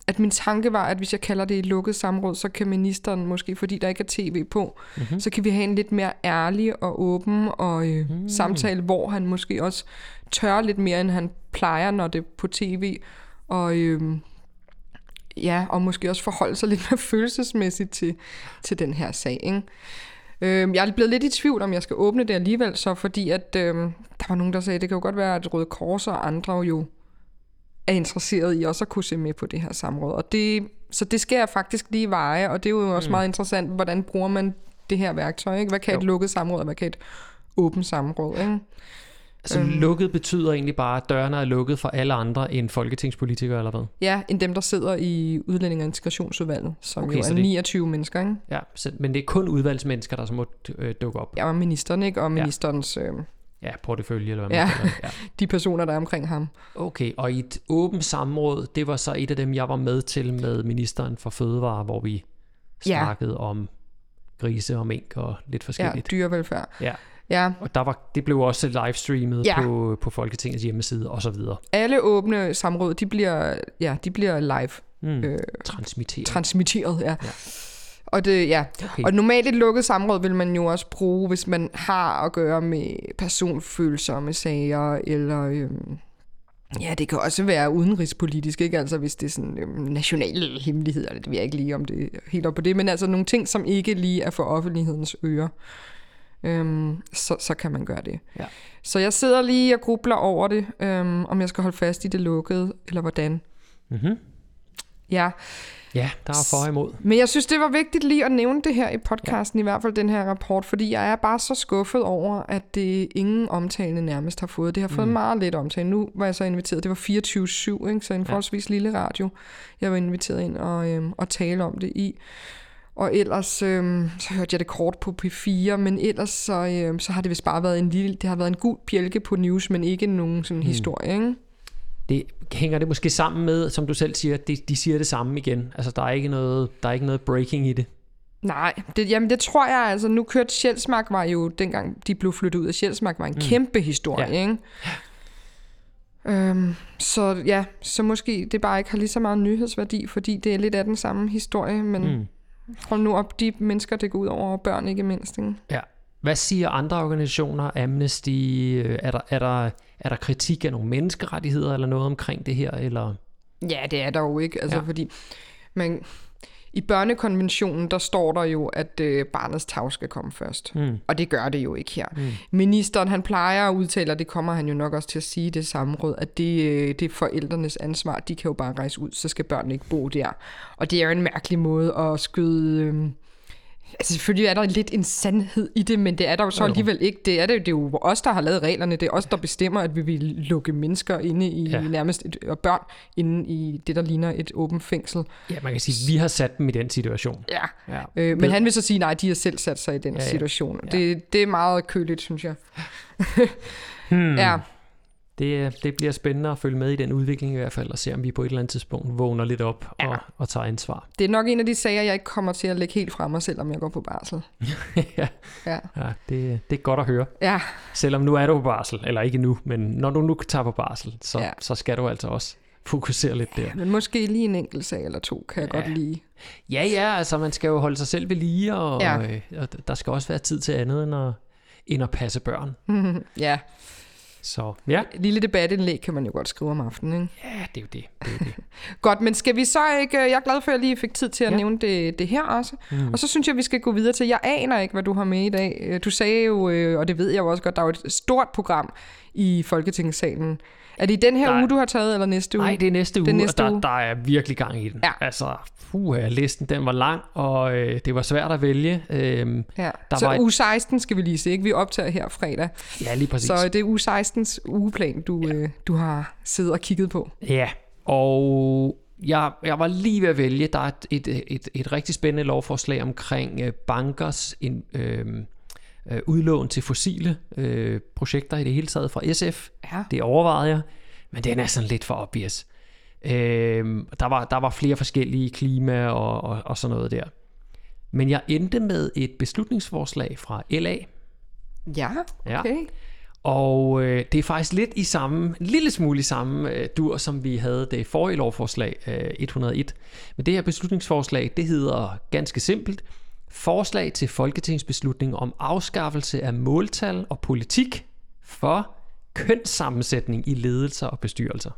S2: at min tanke var, at hvis jeg kalder det et lukket samråd, så kan ministeren måske, fordi der ikke er tv på, mm-hmm. så kan vi have en lidt mere ærlig og åben og øh, mm. samtale, hvor han måske også tør lidt mere, end han plejer, når det er på tv. Og øh, ja, og måske også forholde sig lidt mere følelsesmæssigt til, til den her sag. Ikke? Øh, jeg er blevet lidt i tvivl, om jeg skal åbne det alligevel, så fordi at øh, der var nogen, der sagde, at det kan jo godt være, at Røde Kors og andre jo er interesseret i også at kunne se med på det her samråd. Og det, så det skal jeg faktisk lige veje, og det er jo også mm. meget interessant, hvordan bruger man det her værktøj. Ikke? Hvad kan jo. et lukket samråd, og hvad kan et åbent samråd? Ikke?
S1: Altså øhm. lukket betyder egentlig bare, at dørene er lukket for alle andre end folketingspolitikere, eller hvad?
S2: Ja, end dem, der sidder i udlænding- og integrationsudvalget, som okay, jo er det... 29 mennesker, ikke?
S1: Ja, så, men det er kun udvalgsmennesker, der så må øh, dukke op?
S2: Ja, og ministeren, ikke? Og ministerens... Ja. Øh,
S1: Ja, portefølje eller hvad
S2: man ja, ja, de personer, der er omkring ham.
S1: Okay, og i et åbent samråd, det var så et af dem, jeg var med til med ministeren for Fødevare, hvor vi snakkede ja. om grise og mink og lidt forskelligt.
S2: Ja, dyrevelfærd.
S1: Ja. Ja. Og der var, det blev også livestreamet ja. på, på Folketingets hjemmeside og så videre.
S2: Alle åbne samråd, de bliver, ja, de bliver live.
S1: Mm. Øh, transmitteret.
S2: Transmitteret, ja. ja. Og, det, ja. Okay. og normalt et lukket samråd vil man jo også bruge, hvis man har at gøre med personfølsomme sager, eller øhm, ja, det kan også være udenrigspolitisk, ikke? Altså hvis det er sådan øhm, nationale hemmeligheder, det ved jeg ikke lige, om det er helt op på det, men altså nogle ting, som ikke lige er for offentlighedens ører, øhm, så, så kan man gøre det. Ja. Så jeg sidder lige og grubler over det, øhm, om jeg skal holde fast i det lukkede, eller hvordan.
S1: Mm-hmm.
S2: Ja.
S1: Ja, der er for og imod.
S2: Men jeg synes, det var vigtigt lige at nævne det her i podcasten, ja. i hvert fald den her rapport, fordi jeg er bare så skuffet over, at det ingen omtale nærmest har fået. Det har fået mm. meget lidt omtale. Nu var jeg så inviteret, det var 24-7, ikke? så en forholdsvis ja. lille radio. Jeg var inviteret ind og, øhm, og tale om det i. Og ellers, øhm, så hørte jeg det kort på P4, men ellers så, øhm, så har det vist bare været en lille, det har været en god bjælke på news, men ikke nogen sådan mm. historie, ikke?
S1: Det hænger det måske sammen med, som du selv siger, de, de siger det samme igen. Altså, der er ikke noget, der er ikke noget breaking i det.
S2: Nej, det, jamen det tror jeg, altså nu kørte Sjælsmark var jo, dengang de blev flyttet ud af Sjælsmark, var en mm. kæmpe historie, ja. ikke? Øhm, så ja, så måske det bare ikke har lige så meget nyhedsværdi, fordi det er lidt af den samme historie, men mm. Hold nu op, de mennesker, det går ud over, børn ikke mindst, ikke?
S1: Ja. Hvad siger andre organisationer, Amnesty, øh, er der, er der er der kritik af nogle menneskerettigheder eller noget omkring det her? Eller?
S2: Ja, det er der jo ikke. Altså, ja. fordi man, i børnekonventionen, der står der jo, at øh, barnets tag skal komme først. Mm. Og det gør det jo ikke her. Mm. Ministeren, han plejer at udtale, og det kommer han jo nok også til at sige i det samråd, at det, øh, det er forældrenes ansvar. De kan jo bare rejse ud, så skal børnene ikke bo der. Og det er jo en mærkelig måde at skyde... Øh, Altså selvfølgelig er der lidt en sandhed i det, men det er der jo så alligevel ikke. Det er, det, det er jo os, der har lavet reglerne. Det er os, der bestemmer, at vi vil lukke mennesker inde i ja. nærmest et, og børn inde i det, der ligner et åbent fængsel.
S1: Ja, man kan sige, at vi har sat dem i den situation.
S2: Ja, ja. Øh, men han vil så sige, nej, de har selv sat sig i den ja, ja. situation. Ja. Det, det er meget køligt, synes jeg.
S1: hmm. Ja det, det bliver spændende at følge med i den udvikling i hvert fald, og se om vi på et eller andet tidspunkt vågner lidt op ja. og, og tager ansvar.
S2: Det er nok en af de sager, jeg ikke kommer til at lægge helt frem mig, selvom jeg går på barsel.
S1: ja, ja. ja det, det er godt at høre.
S2: Ja.
S1: Selvom nu er du på barsel, eller ikke nu, men når du nu tager på barsel, så, ja. så skal du altså også fokusere lidt der. Ja,
S2: men måske lige en enkelt sag eller to, kan jeg ja. godt lide.
S1: Ja, ja, altså man skal jo holde sig selv ved lige, og, ja. og, øh, og der skal også være tid til andet end at, end at passe børn.
S2: ja.
S1: Så ja.
S2: Et lille debatindlæg kan man jo godt skrive om aftenen, ikke?
S1: Ja, det er jo det. det, er det.
S2: godt, men skal vi så ikke... Jeg er glad for, at jeg lige fik tid til at ja. nævne det, det her også. Mm. Og så synes jeg, vi skal gå videre til... Jeg aner ikke, hvad du har med i dag. Du sagde jo, øh, og det ved jeg jo også godt, der er jo et stort program i Folketingssalen er det i den her der, uge, du har taget, eller næste uge?
S1: Nej, det er næste uge, næste og der, uge. der er virkelig gang i den. Ja. Altså, puh, listen den var lang, og øh, det var svært at vælge. Øhm,
S2: ja. der så var uge 16 skal vi lige se, ikke? Vi optager her fredag.
S1: Ja, lige præcis.
S2: Så det er uge 16's ugeplan, du, ja. øh, du har siddet og kigget på.
S1: Ja, og jeg, jeg var lige ved at vælge. Der er et, et, et, et rigtig spændende lovforslag omkring øh, bankers... In, øh, øh, udlån til fossile øh, projekter i det hele taget fra SF. Ja. Det overvejede jeg, men den er sådan lidt for obvious. Øh, der, var, der var flere forskellige klima og, og, og sådan noget der. Men jeg endte med et beslutningsforslag fra LA.
S2: Ja, okay. Ja.
S1: Og øh, det er faktisk lidt i samme, en lille smule i samme øh, dur, som vi havde det forrige lovforslag, øh, 101. Men det her beslutningsforslag, det hedder ganske simpelt, Forslag til folketingsbeslutning om afskaffelse af måltal og politik for kønssammensætning i ledelser og bestyrelser.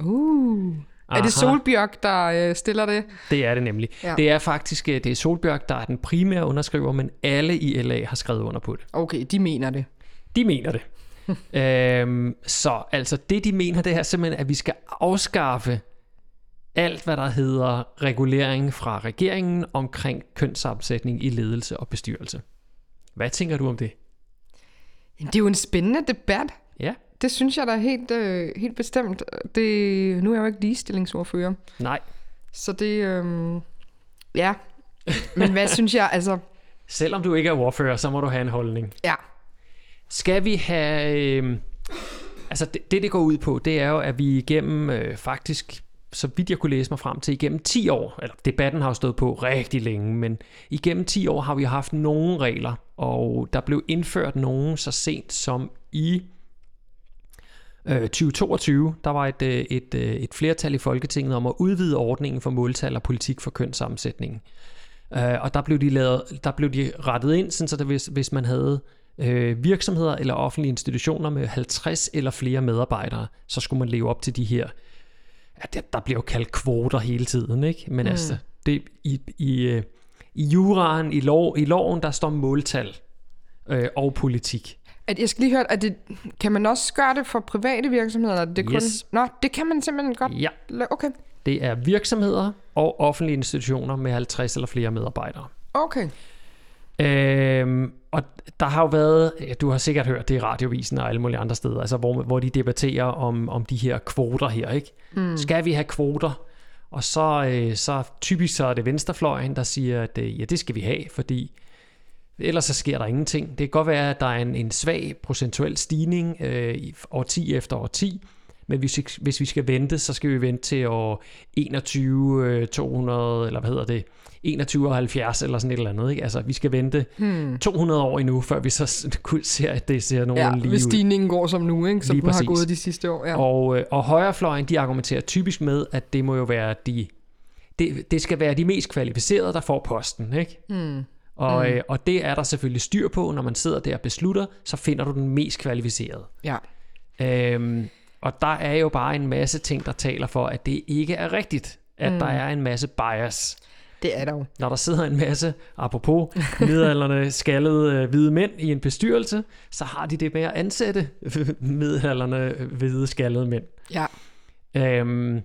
S2: Uh. Aha. Er det Solbjørk, der øh, stiller det?
S1: Det er det nemlig. Ja. Det er faktisk øh, det er Solbjørk, der er den primære underskriver, men alle i LA har skrevet under på det.
S2: Okay, de mener det.
S1: De mener det. øhm, så altså det, de mener, det er simpelthen, at vi skal afskaffe alt, hvad der hedder regulering fra regeringen omkring kønssammensætning i ledelse og bestyrelse. Hvad tænker du om det?
S2: Det er jo en spændende debat.
S1: Ja.
S2: Det synes jeg da helt, øh, helt bestemt. Det, nu er jeg jo ikke ligestillingsordfører.
S1: Nej.
S2: Så det, øh, ja. Men hvad synes jeg, altså...
S1: Selvom du ikke er ordfører, så må du have en holdning.
S2: Ja.
S1: Skal vi have... Øh, altså det, det, det går ud på, det er jo, at vi igennem øh, faktisk så vidt jeg kunne læse mig frem til, igennem 10 år, eller debatten har jo stået på rigtig længe, men igennem 10 år har vi haft nogle regler, og der blev indført nogen så sent som i øh, 2022. Der var et, øh, et, øh, et flertal i Folketinget om at udvide ordningen for måltal og politik for kønssammensætningen. Øh, og der blev, de lavet, der blev de rettet ind, sådan så det, hvis, hvis man havde øh, virksomheder eller offentlige institutioner med 50 eller flere medarbejdere, så skulle man leve op til de her ja, det, der bliver jo kaldt kvoter hele tiden, ikke? Men mm. altså, det, i, i, øh, i juraen, i, lov, i loven, der står måltal øh, og politik.
S2: At jeg skal lige høre, at det, kan man også gøre det for private virksomheder? Eller det kun,
S1: yes.
S2: Nå, det kan man simpelthen godt.
S1: Ja.
S2: Okay.
S1: Det er virksomheder og offentlige institutioner med 50 eller flere medarbejdere.
S2: Okay.
S1: Øhm, og der har jo været, du har sikkert hørt det i radiovisen og alle mulige andre steder, altså hvor, hvor de debatterer om, om de her kvoter her, ikke? Mm. Skal vi have kvoter? Og så, øh, så typisk så er det venstrefløjen, der siger, at øh, ja, det skal vi have, fordi ellers så sker der ingenting. Det kan godt være, at der er en, en svag procentuel stigning øh, i årti efter årti, men hvis, hvis vi skal vente, så skal vi vente til år 21, 200, eller hvad hedder det, 2170 eller sådan et eller andet. Ikke? Altså, vi skal vente hmm. 200 år endnu, før vi så ser, at det ser nogenlunde ja, lige
S2: hvis stigningen går som nu, ikke? som den har gået de sidste år. Ja.
S1: Og, øh, og højrefløjen, de argumenterer typisk med, at det må jo være de, det, det skal være de mest kvalificerede, der får posten. Ikke? Hmm. Og, mm. øh, og det er der selvfølgelig styr på, når man sidder der og beslutter, så finder du den mest kvalificerede.
S2: Ja.
S1: Øhm, og der er jo bare en masse ting, der taler for, at det ikke er rigtigt, at mm. der er en masse bias.
S2: Det er der jo.
S1: Når der sidder en masse, apropos midalderne skaldede øh, hvide mænd i en bestyrelse, så har de det med at ansætte midalderne hvide skaldede mænd.
S2: Ja.
S1: Øhm,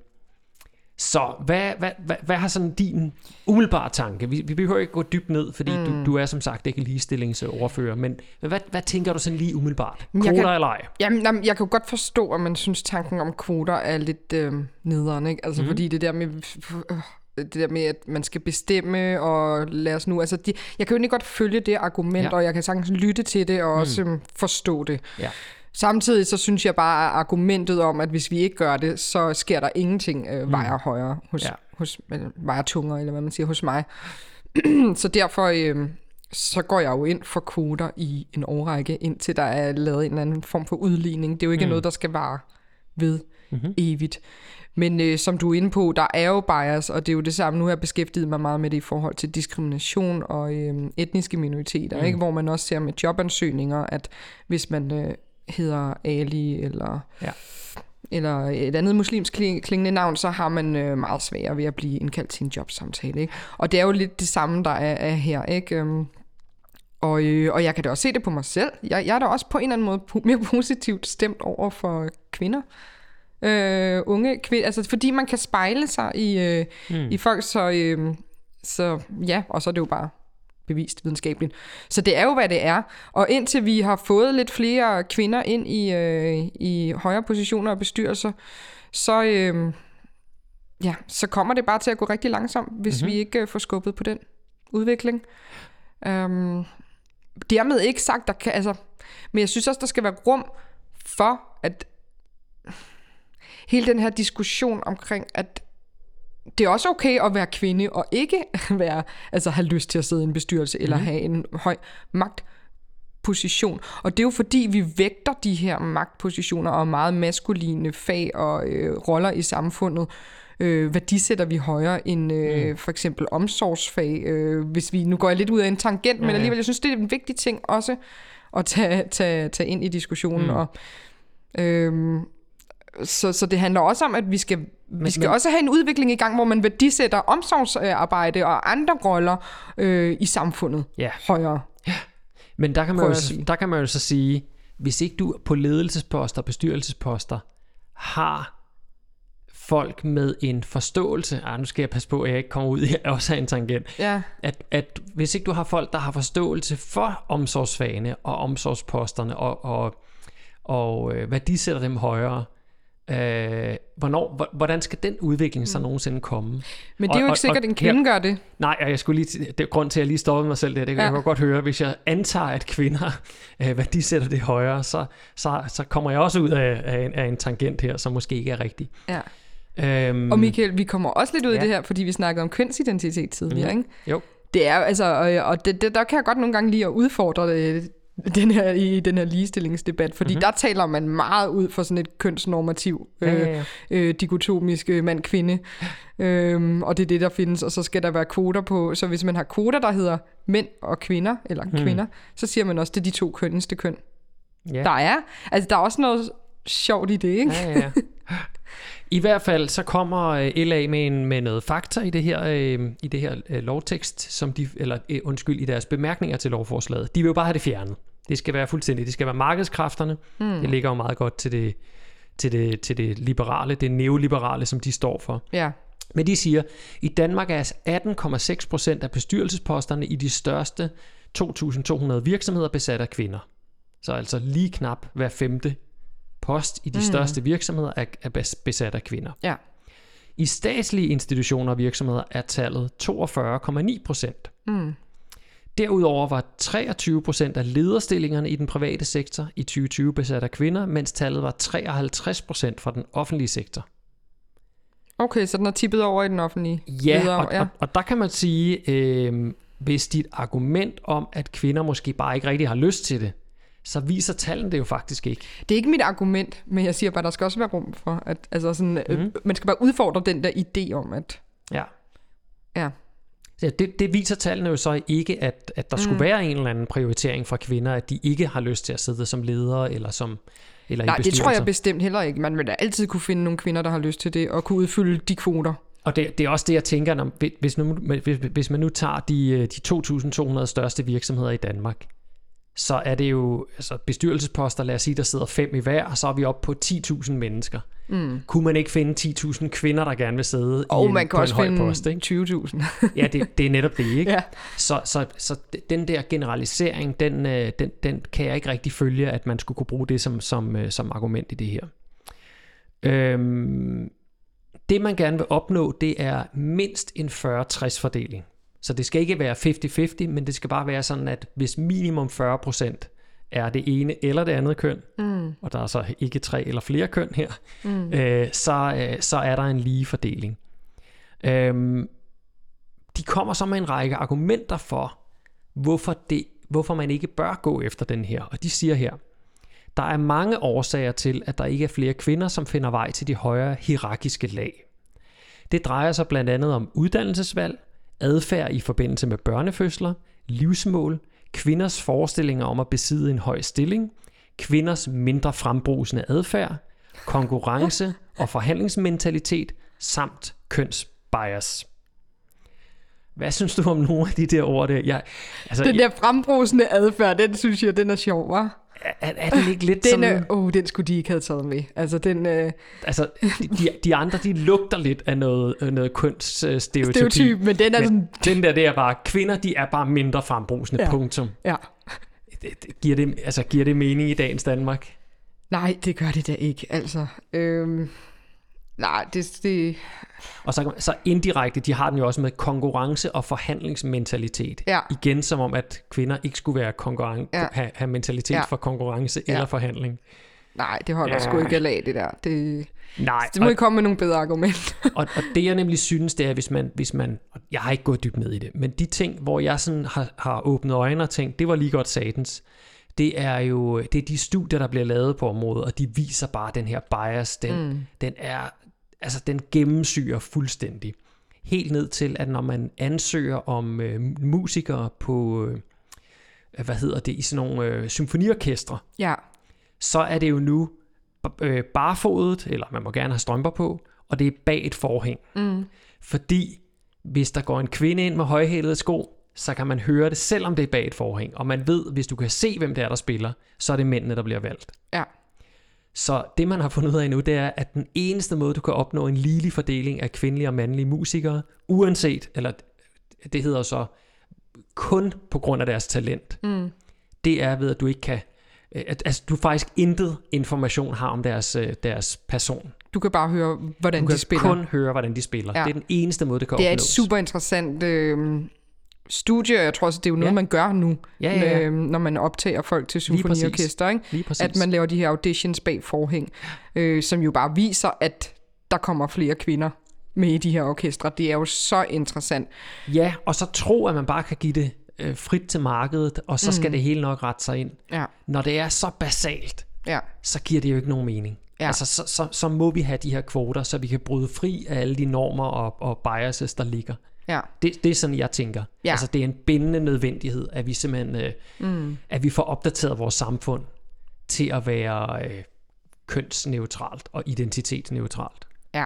S1: så hvad, hvad, hvad, hvad har sådan din umiddelbare tanke? Vi, vi behøver ikke gå dybt ned, fordi mm. du, du er som sagt ikke ligestillingsordfører, men hvad, hvad tænker du sådan lige umiddelbart? Kvoter kan, eller ej?
S2: Jamen, jamen, jeg kan jo godt forstå, at man synes, tanken om kvoter er lidt øh, nederen, ikke? Altså, mm. fordi det der med... Øh, det der med, at man skal bestemme, og lad os nu... Altså, de, jeg kan jo ikke godt følge det argument, ja. og jeg kan sagtens lytte til det, og mm. også um, forstå det.
S1: Ja.
S2: Samtidig så synes jeg bare, at argumentet om, at hvis vi ikke gør det, så sker der ingenting øh, vejer mm. højere hos, ja. hos vejer tungere, eller hvad man siger, hos mig. så derfor øh, så går jeg jo ind for kvoter i en årrække, indtil der er lavet en eller anden form for udligning. Det er jo ikke mm. noget, der skal vare ved mm-hmm. evigt. Men øh, som du er inde på, der er jo bias, og det er jo det samme. Nu har jeg beskæftiget mig meget med det i forhold til diskrimination og øh, etniske minoriteter, mm. ikke? hvor man også ser med jobansøgninger, at hvis man øh, hedder Ali eller...
S1: Ja
S2: eller et andet muslimsk klingende navn, så har man øh, meget sværere ved at blive indkaldt til en jobsamtale. Ikke? Og det er jo lidt det samme, der er, er her. Ikke? Øhm, og, øh, og jeg kan da også se det på mig selv. Jeg, jeg er da også på en eller anden måde mere positivt stemt over for kvinder. Øh, unge kvinder, altså fordi man kan spejle sig i, øh, mm. i folk, så, øh, så ja, og så er det jo bare bevist videnskabeligt. Så det er jo, hvad det er. Og indtil vi har fået lidt flere kvinder ind i, øh, i højere positioner og bestyrelser, så, øh, ja, så kommer det bare til at gå rigtig langsomt, hvis mm-hmm. vi ikke øh, får skubbet på den udvikling. Um, dermed ikke sagt, der kan, altså, men jeg synes også, der skal være rum for, at hele den her diskussion omkring, at det er også okay at være kvinde og ikke være, altså have lyst til at sidde i en bestyrelse eller mm. have en høj magtposition. Og det er jo fordi, vi vægter de her magtpositioner og meget maskuline fag og øh, roller i samfundet. Øh, sætter vi højere end øh, mm. for eksempel omsorgsfag. Øh, hvis vi nu går lidt ud af en tangent, ja, men alligevel, jeg synes, det er en vigtig ting også at tage, tage, tage ind i diskussionen. Mm. Og, øh, så, så det handler også om, at vi skal, men, vi skal men, også have en udvikling i gang, hvor man værdisætter omsorgsarbejde og andre roller øh, i samfundet
S1: ja.
S2: højere.
S1: Ja. Men der kan, man jo, der kan man jo så sige, hvis ikke du på ledelsesposter, bestyrelsesposter, har folk med en forståelse, ah, nu skal jeg passe på, at jeg ikke kommer ud i også en tangent,
S2: ja.
S1: at, at hvis ikke du har folk, der har forståelse for omsorgsfagene og omsorgsposterne, og, og, og øh, værdisætter dem højere, Øh, hvornår, hvordan skal den udvikling så mm. nogensinde komme?
S2: Men det er jo ikke og, sikkert, at en kvinde gør det.
S1: Nej, og jeg skulle lige, det er grund til, at jeg lige stoppede mig selv der. Det kan ja. jeg godt høre. Hvis jeg antager, at kvinder, øh, hvad de sætter det højere, så, så, så kommer jeg også ud af, af, en, af en tangent her, som måske ikke er rigtig.
S2: Ja. Øhm, og Michael, vi kommer også lidt ud ja. af det her, fordi vi snakkede om kønsidentitet tidligere, mm. ikke?
S1: Jo.
S2: Det er altså, og, og det, det, der kan jeg godt nogle gange lige at udfordre det, den her, i den her ligestillingsdebat, fordi mm-hmm. der taler man meget ud for sådan et kønsnormativ, øh, ja, ja. øh, dikotomisk øh, mand-kvinde, øhm, og det er det, der findes, og så skal der være kvoter på, så hvis man har kvoter, der hedder mænd og kvinder, eller mm. kvinder, så siger man også, det er de to kønneste køn, ja. der er. Altså, der er også noget sjovt i det, ikke?
S1: Ja, ja. I hvert fald så kommer øh, LA med, en, med noget fakta i det her, øh, i det her øh, lovtekst, som de, eller øh, undskyld, i deres bemærkninger til lovforslaget. De vil jo bare have det fjernet. Det skal være fuldstændig, det skal være markedskræfterne. Mm. Det ligger jo meget godt til det, til det, til det liberale, det neoliberale, som de står for.
S2: Ja.
S1: Men de siger, i Danmark er 18,6 procent af bestyrelsesposterne i de største 2.200 virksomheder besat af kvinder. Så altså lige knap hver femte post i de mm. største virksomheder er, er besat af kvinder.
S2: Ja.
S1: I statslige institutioner og virksomheder er tallet 42,9 procent.
S2: Mm.
S1: Derudover var 23 procent af lederstillingerne i den private sektor i 2020 besat af kvinder, mens tallet var 53 procent for den offentlige sektor.
S2: Okay, så den er tippet over i den offentlige
S1: Ja,
S2: leder-
S1: og, og, og der kan man sige, øh, hvis dit argument om, at kvinder måske bare ikke rigtig har lyst til det, så viser tallene det jo faktisk ikke.
S2: Det er ikke mit argument, men jeg siger bare, at der skal også være rum for, at altså sådan, mm. øh,
S1: Mhm.
S2: man skal bare udfordre den der idé om, at
S1: Ja.
S2: ja,
S1: Så det, det viser tallene jo så ikke, at, at der mm. skulle være en eller anden prioritering for kvinder, at de ikke har lyst til at sidde som ledere eller som eller
S2: nej,
S1: i
S2: det tror jeg bestemt heller ikke. Man vil da altid kunne finde nogle kvinder, der har lyst til det, og kunne udfylde de kvoter.
S1: Og det, det er også det, jeg tænker, når, hvis, nu, hvis, hvis man nu tager de, øh, de 2.200 største virksomheder i Danmark, så er det jo altså bestyrelsesposter, lad os sige, der sidder fem i hver, og så er vi oppe på 10.000 mennesker.
S2: Mm.
S1: Kunne man ikke finde 10.000 kvinder, der gerne vil sidde
S2: Og
S1: i en,
S2: man kan
S1: på
S2: også
S1: en høj
S2: finde
S1: post? Ikke?
S2: 20.000.
S1: Ja, det, det er netop det, ikke?
S2: ja.
S1: Så, så, så den der generalisering, den, øh, den, den kan jeg ikke rigtig følge, at man skulle kunne bruge det som, som, øh, som argument i det her. Øhm, det man gerne vil opnå, det er mindst en 40-60 fordeling. Så det skal ikke være 50-50, men det skal bare være sådan, at hvis minimum 40% er det ene eller det andet køn,
S2: Mm.
S1: og der er så ikke tre eller flere køn her,
S2: Mm.
S1: øh, så, øh, så er der en lige fordeling. Øhm, de kommer så med en række argumenter for, hvorfor, det, hvorfor man ikke bør gå efter den her. Og de siger her, der er mange årsager til, at der ikke er flere kvinder, som finder vej til de højere hierarkiske lag. Det drejer sig blandt andet om uddannelsesvalg, adfærd i forbindelse med børnefødsler, livsmål, kvinders forestillinger om at besidde en høj stilling, kvinders mindre frembrusende adfærd, konkurrence og forhandlingsmentalitet samt kønsbias. Hvad synes du om nogle af de der ord der? Jeg, altså,
S2: Den der frembrusende adfærd, den synes jeg, den er sjov, hva'?
S1: Er, er den ikke lidt
S2: Den,
S1: sådan...
S2: er, oh, den skulle de ikke have taget med. Altså, den øh,
S1: Altså, de, de, andre, de lugter lidt af noget, øh, noget kønsstereotypi.
S2: stereotyp, men den er
S1: Men
S2: sådan...
S1: den der, det er bare, kvinder, de er bare mindre frembrusende,
S2: Ja.
S1: punktum.
S2: Ja.
S1: Giver, det, altså, giver det mening i dagens Danmark?
S2: Nej, det gør det da ikke, altså. Øhm, nej, det, det...
S1: Og så, så indirekte, de har den jo også med konkurrence og forhandlingsmentalitet.
S2: Ja.
S1: Igen som om, at kvinder ikke skulle være konkurren-
S2: Ja.
S1: have, have mentalitet
S2: Ja.
S1: for konkurrence
S2: Ja.
S1: eller forhandling.
S2: Nej, det holder
S1: Ja.
S2: sgu ikke af det der. Det,
S1: Nej,
S2: det må
S1: og,
S2: I komme med nogle bedre argumenter.
S1: og, og det jeg nemlig synes, det er, hvis man, hvis man, jeg har ikke gået dybt ned i det, men de ting, hvor jeg sådan har, har åbnet øjnene og tænkt, det var lige godt satans, det er jo det er de studier, der bliver lavet på området, og de viser bare den her bias, den, mm. den er, altså den gennemsyrer fuldstændig. Helt ned til, at når man ansøger om øh, musikere på, øh, hvad hedder det, i sådan nogle øh, symfoniorkestre,
S2: Ja,
S1: så er det jo nu øh, barfodet, eller man må gerne have strømper på, og det er bag et forhæng.
S2: Mm.
S1: Fordi hvis der går en kvinde ind med højhælede sko, så kan man høre det, selvom det er bag et forhæng. Og man ved, hvis du kan se, hvem det er, der spiller, så er det mændene, der bliver valgt.
S2: ja.
S1: Så det, man har fundet ud af nu, det er, at den eneste måde, du kan opnå en ligelig fordeling af kvindelige og mandlige musikere, uanset, eller det hedder så kun på grund af deres talent,
S2: Mm.
S1: det er ved, at du ikke kan, øh, at, altså du faktisk intet information har om deres, øh, deres person.
S2: Du kan bare høre, hvordan
S1: Du
S2: de
S1: kan
S2: spiller.
S1: kun høre, hvordan de spiller.
S2: Ja.
S1: Det er den eneste måde, det kan
S2: det er et
S1: opnås.
S2: super interessant øh, studie, og jeg tror også, det er jo noget,
S1: Ja.
S2: man gør nu,
S1: Ja, ja, ja.
S2: Øh, når man optager folk til symfoniorkester, ikke? At man laver de her auditions bag forhæng, øh, som jo bare viser, at der kommer flere kvinder med i de her orkestre. Det er jo så interessant.
S1: Ja, og så tro, at man bare kan give det øh, frit til markedet, og så skal det hele nok rette sig ind.
S2: Ja,
S1: Når det er så basalt,
S2: ja,
S1: så giver det jo ikke nogen mening.
S2: Ja.
S1: Altså, så, så, så må vi have de her kvoter, så vi kan bryde fri af alle de normer og, og biases, der ligger.
S2: Ja.
S1: Det, det er sådan, jeg tænker.
S2: Ja.
S1: Altså, det er en bindende nødvendighed, at vi simpelthen øh, mm. at vi får opdateret vores samfund til at være øh, kønsneutralt og identitetsneutralt.
S2: Ja,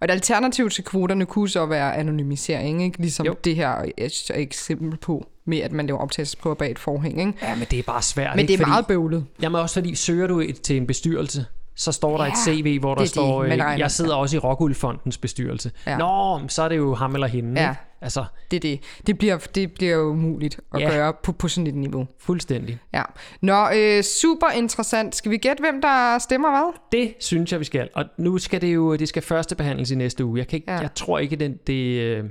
S2: og et alternativ til kvoterne kunne så være anonymisering, ikke? ligesom jo. Det her er et eksempel på, med at man laver optagelsesprøver bag et forhæng. Ikke?
S1: Ja, men det er bare svært.
S2: Men
S1: ikke?
S2: det er
S1: Fordi-
S2: meget bøvlet.
S1: Jamen også fordi, søger du et, til en bestyrelse, så står der
S2: Ja,
S1: et CV, hvor der
S2: er
S1: står,
S2: man
S1: øh, jeg sidder også i Rockwool-fondens bestyrelse.
S2: Ja.
S1: Nå, så er det jo ham eller hende.
S2: Ja.
S1: ikke? Altså,
S2: Det er det. Det bliver, det bliver jo umuligt at
S1: Ja.
S2: gøre på, på sådan et niveau.
S1: fuldstændig.
S2: Ja. Nå, øh, super interessant. Skal vi gætte, hvem der stemmer hvad?
S1: Det synes jeg, vi skal. Og nu skal det jo det skal første behandles i næste uge. Jeg, kan ikke,
S2: Ja.
S1: jeg tror ikke, den, det... øh,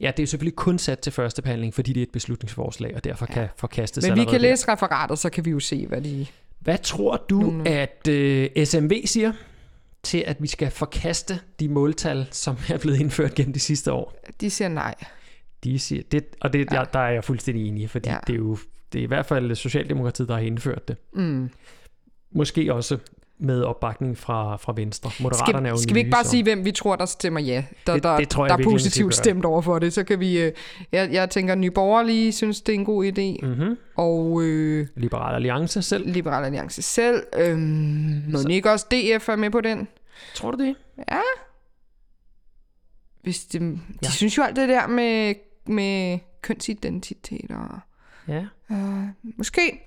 S1: Ja, det er selvfølgelig kun sat til første behandling, fordi det er et beslutningsforslag, og derfor ja. kan forkastes
S2: Men vi kan
S1: der.
S2: læse referatet, så kan vi jo se, hvad de...
S1: Hvad tror du,
S2: Nogenlunde.
S1: at øh, SMV siger til, at vi skal forkaste de måltal, som er blevet indført gennem de sidste år?
S2: De siger nej.
S1: De siger, det, og det, ja. der, der er jeg fuldstændig enig i, fordi
S2: ja.
S1: det er jo det er i hvert fald Socialdemokratiet, der har indført det.
S2: Mm.
S1: Måske også med opbakning fra, fra Venstre. Moderaterne er jo
S2: Skal, skal vi ikke
S1: nye,
S2: bare
S1: så-
S2: sige, hvem vi tror, der stemmer ja? Der,
S1: Det-
S2: der,
S1: det tror jeg
S2: der er
S1: skal
S2: positivt stemt over for det. Så kan vi... Øh, jeg, jeg tænker, Nye Borgerlige synes, det er en god idé.
S1: Mhm.
S2: Og øh,
S1: Liberal Alliance selv.
S2: Liberal Alliance selv. Øh, må ikke også DF er med på den?
S1: Tror du det?
S2: Hvis de, de
S1: Ja.
S2: synes jo alt det der med, med kønsidentitet og...
S1: Ja.
S2: Øh, måske.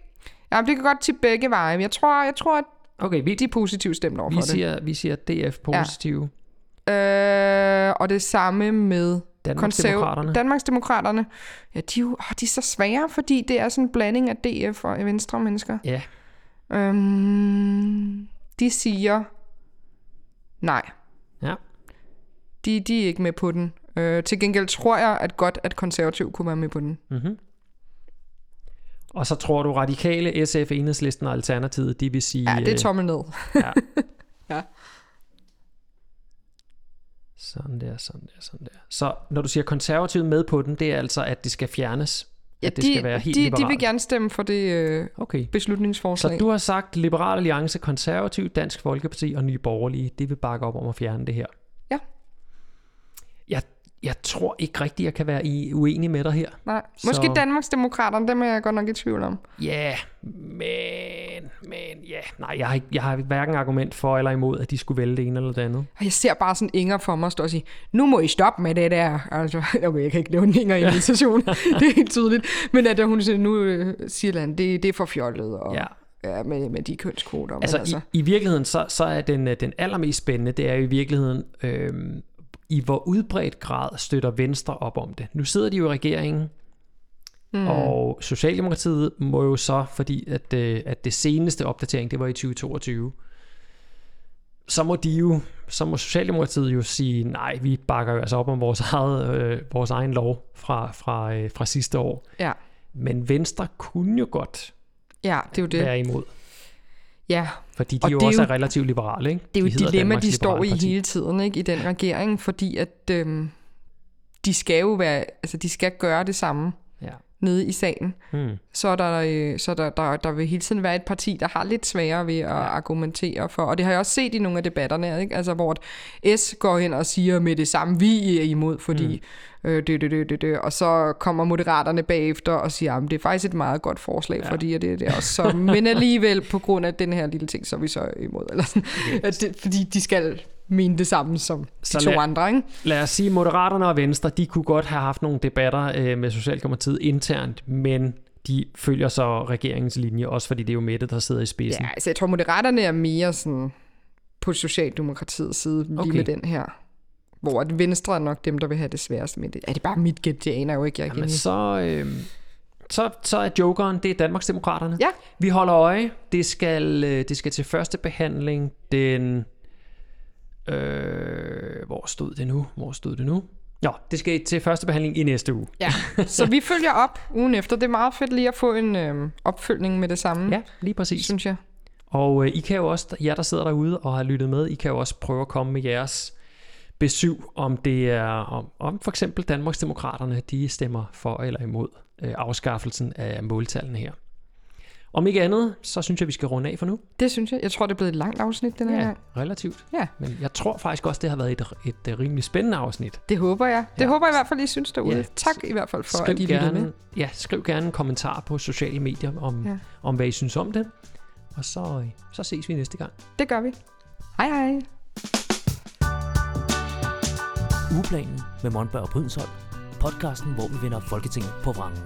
S2: Ja, det kan godt til begge veje. Jeg tror, jeg tror at
S1: Okay, vi,
S2: de er positivt stemt over
S1: vi,
S2: for
S1: siger, vi siger DF positive.
S2: det. Øh, og det samme med
S1: Danmarksdemokraterne.
S2: Danmarksdemokraterne. Ja, de er jo åh, de er så svære, fordi det er sådan en blanding af DF og venstre mennesker.
S1: Ja.
S2: Øhm, de siger nej.
S1: Ja.
S2: De, de er ikke med på den. Øh, til gengæld tror jeg, at godt, at konservativ kunne være med på den.
S1: Mm-hmm. Og så tror du radikale, SF, Enhedslisten og Alternativet, de vil sige...
S2: Ja, det er
S1: øh,
S2: tommel ned.
S1: Ja.
S2: Ja.
S1: Sådan der, sådan der, sådan der. Så når du siger konservativt med på den, det er altså, at det skal fjernes?
S2: Ja,
S1: at det
S2: de,
S1: skal være helt
S2: de, de
S1: liberalt?
S2: vil gerne stemme for det øh,
S1: Okay.
S2: beslutningsforslag.
S1: Så du har sagt Liberal Alliance, Konservativ, Dansk Folkeparti og Nye Borgerlige, det vil bakke op om at fjerne det her.
S2: Ja.
S1: Jeg, tror ikke rigtigt, jeg kan være i uenig med dig her.
S2: Nej. Måske
S1: Så-
S2: Danmarksdemokraterne, dem er jeg godt nok i tvivl om.
S1: Ja, men, men ja, nej, jeg har, ikke, jeg har hverken argument for eller imod, at de skulle vælge det ene eller det andet.
S2: Jeg ser bare sådan Inger for mig stå og sige, nu må I stoppe med det der. Altså, okay, jeg kan ikke nævne Inger i en invitation. det er helt tydeligt. Men at hun siger, nu øh, siger han, det, det er for fjollet. Og,
S1: Ja.
S2: ja med, med de kønskvoter.
S1: Altså,
S2: altså,
S1: i, i virkeligheden, så, så er den, øh, den allermest spændende, det er jo i virkeligheden, øhm, i hvor udbredt grad støtter Venstre op om det. Nu sidder de jo i regeringen, mm. og Socialdemokratiet må jo så, fordi at, øh, at det seneste opdatering, det var i 2022, så må de jo, så må Socialdemokratiet jo sige, nej, vi bakker jo altså op om vores, eget, øh, vores egen lov fra, fra, øh, fra sidste år.
S2: ja.
S1: Men Venstre kunne jo godt
S2: ja, det er jo det.
S1: være imod,
S2: Ja,
S1: fordi de
S2: Og
S1: jo
S2: det er
S1: også
S2: jo-
S1: er relativt liberale, ikke?
S2: det er jo
S1: De
S2: et dilemma,
S1: Danmarks
S2: de står i
S1: Parti.
S2: hele tiden ikke, i den regering, fordi at øhm, de skal jo være, altså de skal gøre det samme. Nede i salen.
S1: Hmm.
S2: så er der, øh, så er der, der, der vil hele tiden være et parti, der har lidt sværere ved at argumentere for. Og det har jeg også set i nogle af debatterne, ikke? Altså, hvor S går hen og siger med det samme, vi er imod, fordi mm. øh, det, det, det, det, det. Og så kommer moderaterne bagefter og siger, at det er faktisk et meget godt forslag, ja. fordi det, det er også så. Men alligevel, på grund af den her lille ting, så er vi så imod. Eller sådan. At det, fordi de skal mene det samme som de
S1: Så
S2: to
S1: lad-
S2: andre, ikke?
S1: Lad os sige, Moderaterne og Venstre, de kunne godt have haft nogle debatter øh, med Socialdemokratiet internt, men de følger så regeringens linje, også fordi det er jo Mette, der sidder i spidsen.
S2: Ja, altså jeg tror, moderaterne er mere sådan på Socialdemokratiets side, lige
S1: Okay.
S2: med den her. Hvor at Venstre er nok dem, der vil have det sværest med det. Er det bare mit gæt? Det aner jo ikke, jeg
S1: Jamen,
S2: Jamen,
S1: så, øh, så, så er jokeren, det er Danmarksdemokraterne.
S2: Ja.
S1: Vi holder øje. Det skal, øh, det skal til første behandling den... Øh, hvor stod det nu? Hvor stod det nu? Nå, det skal til første behandling i næste uge.
S2: Ja, så vi følger op ugen efter. Det er meget fedt lige at få en øhm, opfølgning med det samme,
S1: Ja, lige præcis.
S2: synes jeg.
S1: Og øh, I kan jo også, jer der sidder derude og har lyttet med, I kan jo også prøve at komme med jeres besøg, om det er om, om for eksempel Danmarksdemokraterne, de stemmer for eller imod øh, afskaffelsen af måltallene her. Om ikke andet, så synes jeg, vi skal runde af for nu.
S2: Det synes jeg. Jeg tror, det er blevet et langt afsnit den her gang.
S1: relativt.
S2: Ja.
S1: Men jeg tror faktisk også, det har været et, et, et rimelig spændende afsnit.
S2: Det håber jeg. Det
S1: Ja.
S2: håber jeg i hvert fald, I synes derude.
S1: Ja.
S2: Tak i hvert fald for,
S1: Skriv
S2: at I lyttede med.
S1: gerne, ja, skriv gerne en kommentar på sociale medier om,
S2: Ja.
S1: ja. om hvad I synes om det. Og så, øh, så ses vi næste gang.
S2: Det gør vi. Hej hej.
S3: Ugeplanen med Monberg og Brydensholt. Podcasten, hvor vi vender Folketinget på vrangen.